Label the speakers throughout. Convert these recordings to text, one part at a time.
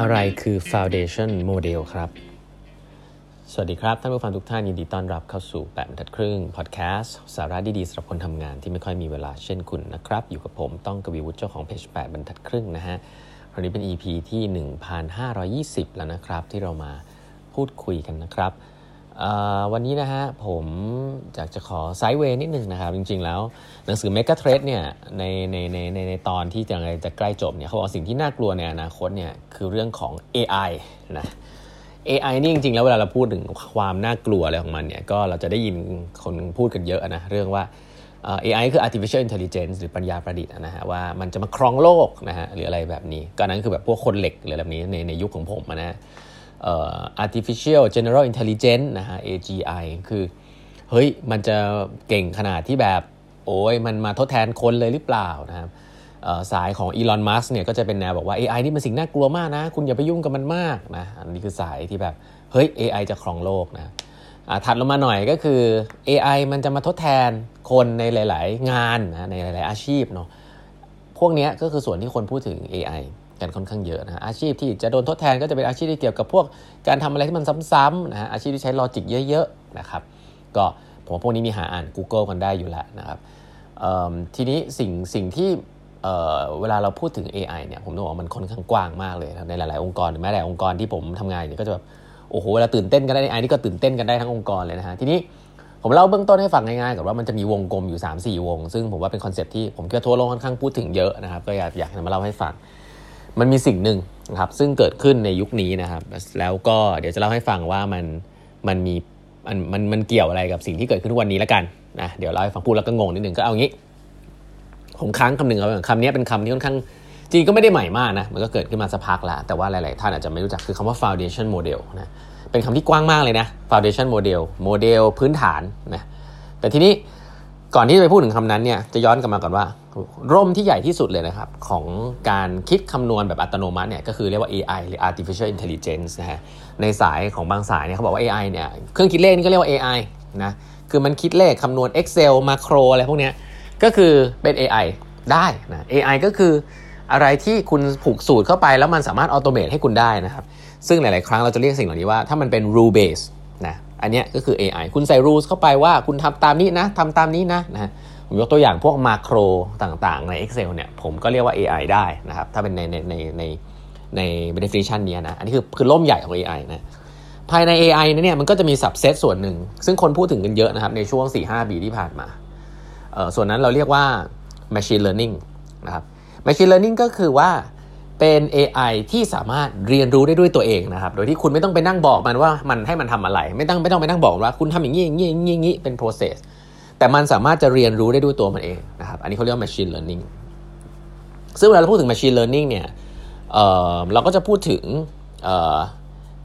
Speaker 1: อะไรคือ Foundation Model ครับ สวัสดีครับ ท่านผู้ฟังทุกท่านยินดีต้อนรับเข้าสู่แปดบรรทัดครึ่งพอดแคสต์สาระดีๆสำหรับคนทำงานที่ไม่ค่อยมีเวลาเช่นคุณนะครับ อยู่กับผมต้องกวีวุฒิเจ้าของเพจแปดบรรทัดครึ่งนะฮะวันนี้เป็น EP ที่ 1520 แล้วนะครับ ที่เรามาพูดคุยกันนะครับ วันนี้นะฮะผมอยากจะขอไซด์เวย์นิดนึงนะครับ จริงๆแล้ว หนังสือ Mega t r a d เนี่ยในในในในในตอนที่จะจะใกล้จบเนี่ยเขาบอกสิ่งที่น่ากลัวในอนาคตเนี่ยคือเรื่องของ AI นะ AI นี่จริงๆ แล้วเวลาเราพูดถึงความน่ากลัวอะไรของมันเนี่ยก็เราจะได้ยินคนพูดกันเยอะนะเรื่องว่า AI คือ artificial intelligence หรือปัญญาประดิษฐ์นะฮะว่ามันจะมาครองโลกนะฮะหรืออะไรแบบนี้ ก็นั้นคือแบบพวกคนเหล็กหรือแบบนี้ในในยุคของผมนะฮะ artificial general intelligence นะฮะ AGI คือเฮ้ยมันจะเก่งขนาดที่แบบโอ้ยมันมาทดแทนคนเลยหรือเปล่านะครับสายของอีลอน มัสเนี่ยก็จะเป็นแนวบอกว่า AI นี่เป็นสิ่งน่ากลัวมากนะ คุณอย่าไปยุ่งกับมันมากนะอันนี้คือสายที่แบบเฮ้ย AI จะครองโลกนะถัดลงมาหน่อยก็คือ AI มันจะมาทดแทนคนในหลาย ๆ งานนะในหลาย ๆ อาชีพเนาะพวกนี้ก็คือส่วนที่คนพูดถึง AI กันค่อนข้างเยอะนะอาชีพที่จะโดนทดแทนก็จะเป็นอาชีพที่เกี่ยวกับพวกการทำอะไรที่มันซ้ำๆนะฮะอาชีพที่ใช้ logic เยอะๆนะครับก็ผมว่าพวกนี้มีหาอ่าน Google กันได้อยู่แล้วนะครับทีนี้สิ่งสิ่งที่เวลาเราพูดถึง AI เนี่ยผมต้องบอกว่ามันค่อนข้างกว้างมากเลยในหลาย ๆ องค์กรแม้แต่องค์กรที่ผมทำงานเนี่ยก็จะแบบโอ้โหเวลาตื่นเต้นกันได้ AI นี่ก็ตื่นเต้นกันได้ทั้งองค์กรเลยนะฮะทีนี้ผมเล่าเบื้องต้นให้ฟังง่ายๆก่อนว่ามันจะมีวงกลมอยู่ 3-4 วง ซึ่งผมว่าเป็น concept ที่ผมคิดว่าทั่วโลกค่อนข้างพูดถึงเยอะนะครับก็อยากอยากมาเล่าให้ฟัง มันมีสิ่งหนึ่งนะครับซึ่งเกิดขึ้นในยุคนี้นะครับ แล้วก็เดี๋ยวจะเล่าให้ฟังว่ามันมันมีมันมันมันเกี่ยวอะไรกับสิ่งที่เกิดขึ้นทุกวันนี้แล้วกันนะเดี๋ยวเล่าให้ฟังพูดแล้วก็งงนิดหนึ่งก็เอางี้ ผมค้างคำหนึ่งเอาคำนี้เป็นคำที่ค่อนข้างจริงก็ไม่ได้ใหม่มากนะมันก็เกิดขึ้นมาสักพักแล้วแต่ว่าหลาย ๆ ท่านอาจจะไม่รู้จักคือคำว่า foundation model นะเป็นคำที่กว้างมากเลยนะ foundation model โมเดลพื้นฐานนะแต่ทีนี้ ก่อนที่จะไปพูดถึงคำนั้นเนี่ยจะย้อนกลับมาก่อนว่าร่มที่ใหญ่ที่สุดเลยนะครับ ของการคิดคำนวณแบบอัตโนมัติเนี่ยก็คือเรียกว่า AI หรือ artificial intelligence นะฮะในสายของบางสายเนี่ยเขาบอกว่า AI เนี่ยเครื่องคิดเลขนี่ก็เรียกว่า AI นะคือมันคิดเลขคำนวณ Excel มาโครอะไรพวกเนี้ยก็คือเป็น AI ได้นะ AI ก็คืออะไรที่คุณผูกสูตรเข้าไปแล้วมันสามารถออโตเมตให้คุณได้นะครับ ซึ่งหลาย ๆ ครั้งเราจะเรียกสิ่งเหล่านี้ว่าถ้ามันเป็น rule base นะ อันนี้ก็คือ AI คุณใส่ rules เข้าไปว่าคุณทำตามนี้นะทำตามนี้นะนะผมยกตัวอย่างพวกมาโครต่างๆ ใน Excel เนี่ยผมก็เรียกว่า AI ได้นะครับ ถ้าเป็นในในในในใน definition นี้นะ อันนี้คือคือล่มใหญ่ของ AI นะภายใน AI เนี่ยมันก็จะมี subset ส่วนหนึ่ง ซึ่งคนพูดถึงกันเยอะนะครับ ในช่วง 4-5 ปีที่ผ่านมาเออส่วนนั้นเราเรียกว่า machine learning นะครับ machine learning ก็คือว่า เป็น AI ที่สามารถเรียนรู้ได้ด้วยตัวเองนะครับ โดยที่คุณไม่ต้องไปนั่งบอกมันว่ามันให้มันทำอะไร ไม่ต้องไม่ต้องไปนั่งบอกว่าคุณทำอย่างนี้อย่างนี้อย่างนี้อย่างนี้เป็น process แต่มันสามารถจะเรียนรู้ได้ด้วยตัวมันเองนะครับ อันนี้เขาเรียกว่า machine learning ซึ่งเวลาเราพูดถึง machine learning เนี่ยเเราก็จะพูดถึง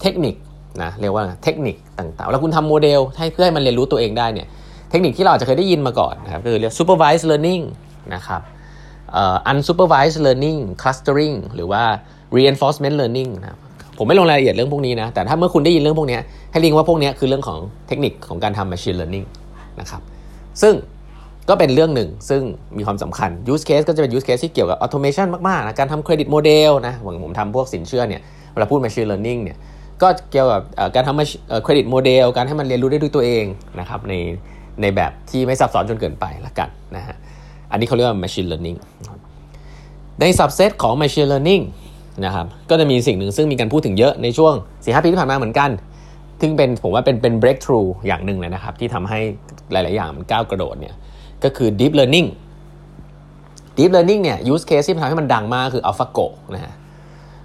Speaker 1: เทคนิคนะเรียกว่าเทคนิคต่างๆแล้วคุณทำโมเดลให้เพื่อให้มันเรียนรู้ตัวเองได้เนี่ยเทคนิคที่เราอาจจะเคยได้ยินมาก่อนนะครับคือเรียก supervised learning นะครับ unsupervised learning clustering หรือว่า reinforcement learning นะผมไม่ลงรายละเอียดเรื่องพวกนี้นะ แต่ถ้าเมื่อคุณได้ยินเรื่องพวกนี้ให้เรียกว่าพวกนี้คือเรื่องของเทคนิคของการทำ machine learning นะครับซึ่งก็เป็นเรื่องหนึ่ง ซึ่งมีความสำคัญ use case ก็จะเป็น use case ที่เกี่ยวกับ automation มากๆนะการทำ credit model นะผมทำพวกสินเชื่อเนี่ยเวลาพูด machine learning เนี่ยก็เกี่ยวกับการทำ credit model การให้มันเรียนรู้ได้ด้วยตัวเองนะครับในในแบบที่ไม่ซับซ้อนจนเกินไปละกันนะฮะ อันนี้เขาเรียกว่า machine learning ใน subset ของ machine learning นะครับก็จะมีสิ่งหนึ่งซึ่งมีการพูดถึงเยอะในช่วง4-5ปีที่ผ่านมาเหมือนกัน ซึ่งเป็นผมว่าเป็นเป็น breakthrough อย่างหนึ่งเลยนะครับ ที่ทำให้หลาย ๆ อย่างมันก้าวกระโดดเนี่ยก็คือ deep learning deep learning เนี่ย use case ที่ทำให้มันดังมากคือ AlphaGo นะฮะ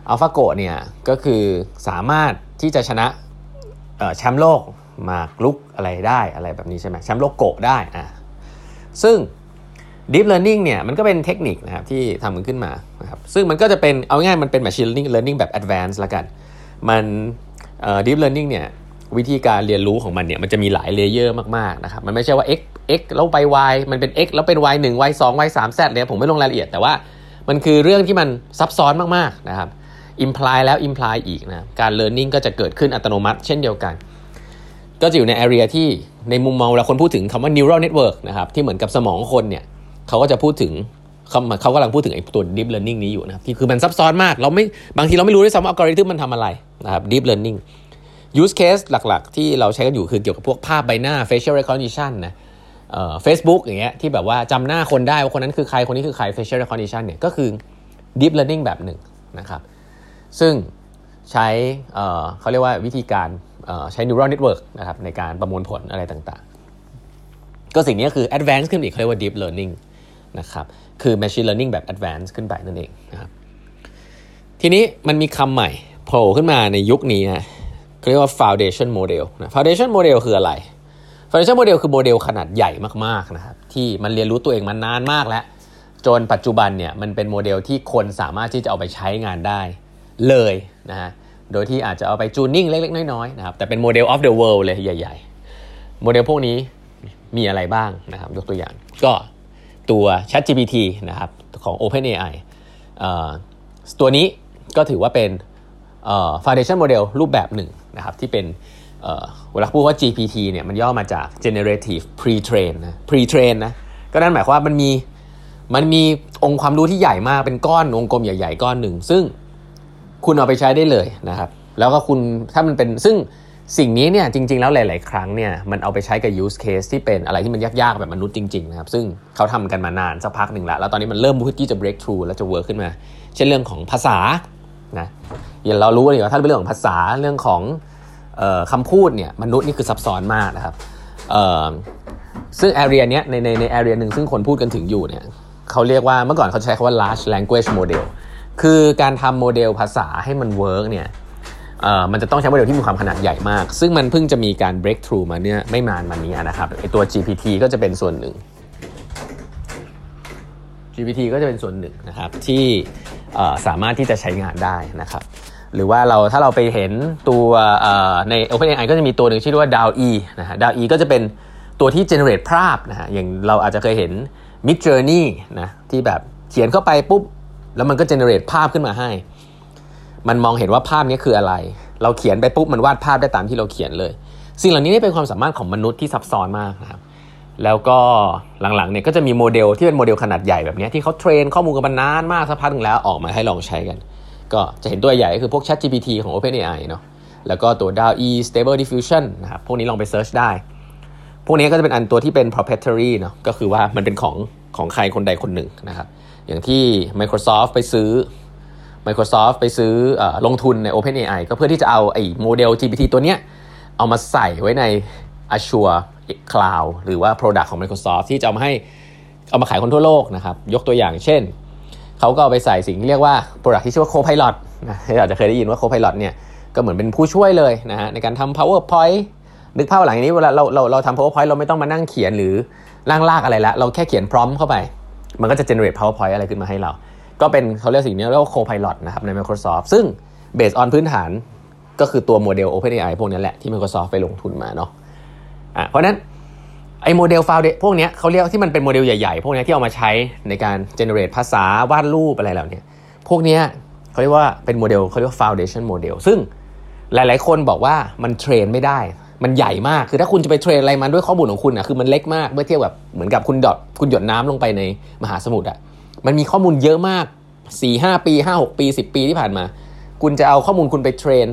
Speaker 1: AlphaGo เนี่ยก็คือสามารถที่จะชนะแชมป์โลกมากลุกอะไรได้อะไรแบบนี้ใช่ไหมแชมป์โลกโกได้อะซึ่ง Deep Learning เนี่ยมันก็เป็นเทคนิคนะครับที่ทำมันขึ้นมานะครับซึ่งมันก็จะเป็นเอาง่ายมันเป็น Machine Learning Learning แบบ Advanced ละกัน มัน Deep Learning เนี่ยวิธีการเรียนรู้ของมันเนี่ยมันจะมีหลายเลเยอร์มากๆนะครับมันไม่ใช่ว่า x x แล้วไป y มันเป็น x แล้วเป็น y 1 y 2 y 3 z เลยผมไม่ลงรายละเอียดแต่ว่ามันคือเรื่องที่มันซับซ้อนมากๆนะครับ imply แล้ว imply อีกนะการ learning ก็จะเกิดขึ้นอัตโนมัติ เช่นเดียวกัน ก็จะอยู่ใน area ที่ในมุมมองเวลาคนพูดถึงคำว่า neural network นะครับที่เหมือนกับสมองคนเนี่ย เขาก็จะพูดถึงเขาเขากำลังพูดถึงไอ้ตัว deep learning นี้อยู่นะครับที่คือมันซับซ้อนมาก เราไม่บางทีเราไม่รู้ด้วยซ้ำว่าอัลกอริทึมมันทำอะไรนะครับ deep learning use case หลักๆ ที่เราใช้กันอยู่คือเกี่ยวกับพวกภาพใบหน้า facial recognition นะเอ่อ Facebook อย่างเงี้ยที่แบบว่าจำหน้าคนได้ว่าคนนั้นคือใครคนนี้คือใคร facial recognition เนี่ยก็คือ deep learning แบบหนึ่งนะครับ ซึ่งใช้เอ่อเขาเรียกว่าวิธีการเอ่อใช้ neural network นะครับในการประมวลผลอะไรต่างๆ ก็สิ่งนี้คือ advanced ขึ้นอีกเขาเรียกว่า deep learning นะครับคือ machine learning แบบ advanced ขึ้นไปนั่นเองนะครับทีนี้มันมีคำใหม่โผล่ขึ้นมาในยุคนี้นะเรียกว่า foundation model นะ foundation model คืออะไร foundation model คือโมเดลขนาดใหญ่มากๆนะครับที่มันเรียนรู้ตัวเองมานานมากแล้ว จนปัจจุบันเนี่ยมันเป็นโมเดลที่คนสามารถที่จะเอาไปใช้งานได้เลยนะฮะโดยที่อาจจะเอาไปจูนนิ่งเล็ก ๆ น้อยๆนะครับแต่เป็นโมเดล of the world เลยใหญ่ ๆ โมเดลพวกนี้มีอะไรบ้างนะครับยกตัวอย่าง ก็ ตัว ChatGPT นะครับของ OpenAI ตัวนี้ก็ถือว่าเป็น foundation model รูปแบบหนึ่งนะครับที่เป็นเวลาพูดว่า GPT เนี่ยมันย่อมาจาก generative pre-train นะ pre-train นะก็นั่นหมายความว่ามันมีมันมีองค์ความรู้ที่ใหญ่มากเป็นก้อนวงกลมใหญ่ ๆ ก้อนหนึ่ง ซึ่งคุณเอาไปใช้ได้เลยนะครับ แล้วก็คุณถ้ามันเป็นซึ่ง สิ่งนี้เนี่ยจริง ๆ แล้วหลาย ๆ ครั้งเนี่ยมันเอาไปใช้กับ use case ที่เป็นอะไรที่มันยากๆ แบบมนุษย์จริง ๆ นะครับ ซึ่งเขาทำกันมานานสักพักหนึ่งแล้ว แล้วตอนนี้มันเริ่มที่จะ break through แล้วจะ work ขึ้นมา เช่นเรื่องของภาษานะอย่างเรารู้กันอยู่ว่าถ้าเป็นเรื่องของภาษาเรื่องของคำพูดเนี่ยมนุษย์นี่คือซับซ้อนมากนะครับซึ่ง area เนี้ยในในใน area หนึ่งซึ่งคนพูดกันถึงอยู่เนี่ยเขาเรียกว่าเมื่อก่อนเขาใช้คำว่า large language model คือการทำโมเดลภาษาให้มัน work เนี่ย มันจะต้องใช้โมเดลที่มีความขนาดใหญ่มาก ซึ่งมันเพิ่งจะมีการ break through มาเนี่ยไม่นานมานี้นะครับไอตัว GPT ก็จะเป็นส่วนหนึ่ง GPT ก็จะเป็นส่วนหนึ่งนะครับที่สามารถที่จะใช้งานได้นะครับ หรือว่าเราถ้าเราไปเห็นตัวใน OpenAI ก็จะมีตัวหนึ่งชื่อว่า DALL-E นะฮะ DALL-E ก็จะเป็นตัวที่ generate ภาพนะฮะอย่างเราอาจจะเคยเห็น Mid Journey นะที่แบบเขียนเข้าไปปุ๊บ แล้วมันก็ generate ภาพขึ้นมาให้ มันมองเห็นว่าภาพนี้คืออะไร เราเขียนไปปุ๊บมันวาดภาพได้ตามที่เราเขียนเลย สิ่งเหล่านี้เป็นความสามารถของมนุษย์ที่ซับซ้อนมากนะครับแล้วก็หลังๆเนี่ยก็จะมีโมเดลที่เป็นโมเดลขนาดใหญ่แบบนี้ที่เขาเทรนข้อมูลกันมานานมากสักพักนึงแล้วออกมาให้ลองใช้กัน ก็จะเห็นตัวใหญ่ก็คือพวก Chat GPT ของ OpenAI เนาะแล้วก็ตัว DALL-E Stable Diffusion นะครับพวกนี้ลองไปเซิร์ชได้ พวกนี้ก็จะเป็นอันตัวที่เป็น proprietary เนาะก็คือว่ามันเป็นของของใครคนใดคนหนึ่งนะครับอย่างที่ Microsoft ไปซื้อ Microsoft ไปซื้ออลงทุนใน OpenAI ก็เพื่อที่จะเอาไอ้โมเดล GPT ตัวเนี้ยเอามาใส่ไว้ใน Azure Cloud หรือว่า Product ของ Microsoft ที่จะเอามาให้เอามาขายคนทั่วโลกนะครับ ยกตัวอย่างเช่น เขาก็เอาไปใส่สิ่งที่เรียกว่า Product ที่ชื่อว่า Copilot นะอาจจะเคยได้ยินว่า Copilot เนี่ยก็เหมือนเป็นผู้ช่วยเลยนะฮะในการทำ PowerPoint นึกภาพหลังนี้เวลาเราเราเราทำ PowerPoint เราไม่ต้องมานั่งเขียนหรือร่างลากอะไรละเราแค่เขียน prompt เข้าไป มันก็จะ generate PowerPoint อะไรขึ้นมาให้เรา ก็เป็นเขาเรียกสิ่งนี้เรียกว่า Copilot นะครับใน Microsoft ซึ่ง based on พื้นฐานก็คือตัวโมเดล OpenAI พวกนี้แหละที่ Microsoft ไปลงทุนมาเนาะอะเพราะนั้นไอ้โมเดล foundation พวกนี้เขาเรียกที่มันเป็นโมเดลใหญ่ๆ พวกนี้ที่เอามาใช้ในการ generate ภาษาวาดรูปอะไรเหล่านี้พวกนี้เขาเรียกว่าเป็นโมเดลเขาเรียกว่า foundation model ซึ่งหลายๆ คนบอกว่ามัน train ไม่ได้ มันใหญ่มาก คือถ้าคุณจะไป train อะไรมันด้วยข้อมูลของคุณอะคือมันเล็กมาก เมื่อเทียบกับเหมือนกับคุณดอทคุณหยดน้ำลงไปในมหาสมุทรอะ มันมีข้อมูลเยอะมาก4 5ปี5 6ปี10ปีที่ผ่านมา คุณจะเอาข้อมูลคุณไป train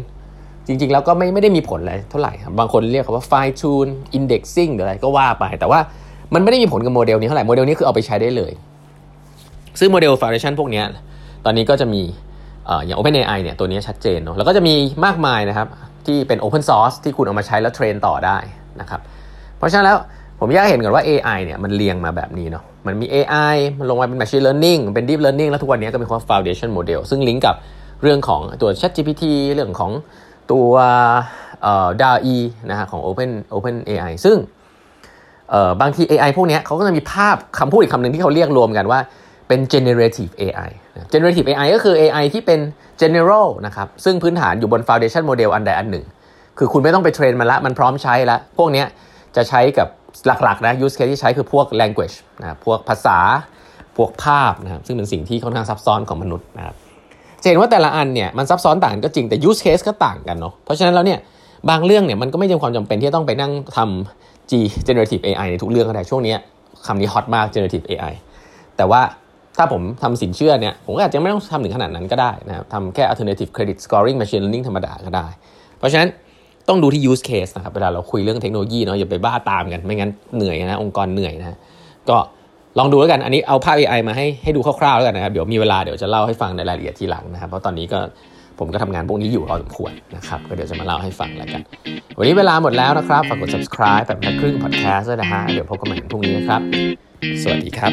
Speaker 1: จริง ๆ แล้วก็ไม่ไม่ได้มีผลอะไรเท่าไหร่ครับบางคนเรียกว่า fine tune indexing หรืออะไรก็ว่าไป แต่ว่ามันไม่ได้มีผลกับโมเดลนี้เท่าไหร่โมเดลนี้คือเอาไปใช้ได้เลย ซึ่งโมเดล foundation พวกนี้ตอนนี้ก็จะมีอย่าง OpenAI เนี่ยตัวนี้ชัดเจนเนาะแล้วก็จะมีมากมายนะครับที่เป็น Open Source ที่คุณเอามาใช้แล้ว train ต่อได้นะครับเพราะฉะนั้นแล้วผมอยากเห็นก่อนว่า AI เนี่ยมันเรียงมาแบบนี้เนาะ มันมี AI มันลงมาเป็น Machine Learning เป็น Deep Learning แล้วทุกวันนี้ก็มีความ Foundation Model ซึ่งลิงก์กับเรื่องของตัว ChatGPT เรื่องของตัวเอ่อ DALL-E นะฮะของ Open Open AI ซึ่งเอ่อบางที AI พวกนี้เขาก็จะมีภาพคำพูดอีกคำหนึ่งที่เขาเรียกรวมกันว่าเป็น generative AI generative AI ก็คือ AI ที่เป็น general นะครับ ซึ่งพื้นฐานอยู่บน foundation model อันใดอันหนึ่ง คือคุณไม่ต้องไปเทรนมันละ มันพร้อมใช้ละ พวกนี้จะใช้กับ หลักๆนะ use case ที่ใช้คือพวก language นะพวกภาษาพวกภาพนะครับซึ่งเป็นสิ่งที่ค่อนข้างซับซ้อนของมนุษย์นะครับจะเห็นว่าแต่ละอันเนี่ยมันซับซ้อนต่างก็จริงแต่ use case ก็ต่างกันเนาะเพราะฉะนั้นแล้วเนี่ยบางเรื่องเนี่ยมันก็ไม่จำความจำเป็นที่จะต้องไปนั่งทำ G generative AI ในทุกเรื่องก็ได้ช่วงนี้คำนี้ฮอตมาก generative AI แต่ว่าถ้าผมทำสินเชื่อเนี่ยผมก็อาจจะไม่ต้องทำถึงขนาดนั้นก็ได้นะครับทำแค่ alternative credit scoring machine learning ธรรมดาก็ได้ เพราะฉะนั้น ต้องดูที่ use case นะครับ เวลาเราคุยเรื่องเทคโนโลยีเนาะอย่าไปบ้าตามกัน ไม่งั้นเหนื่อยนะ องค์กรเหนื่อยนะก็ลองดูแล้วกัน อันนี้เอาภาพ AI มาให้ให้ดูคร่าวๆแล้วกันนะครับ เดี๋ยวมีเวลาเดี๋ยวจะเล่าให้ฟังในรายละเอียดทีหลังนะครับ เพราะตอนนี้ก็ผมก็ทำงานพวกนี้อยู่พอสมควรนะครับ ก็เดี๋ยวจะมาเล่าให้ฟังแล้วกัน วันนี้เวลาหมดแล้วนะครับ ฝากกด subscribe แบบครึ่ง podcast ด้วยนะฮะ เดี๋ยวพบกันใหม่พรุ่งนี้นะครับ สวัสดีครับ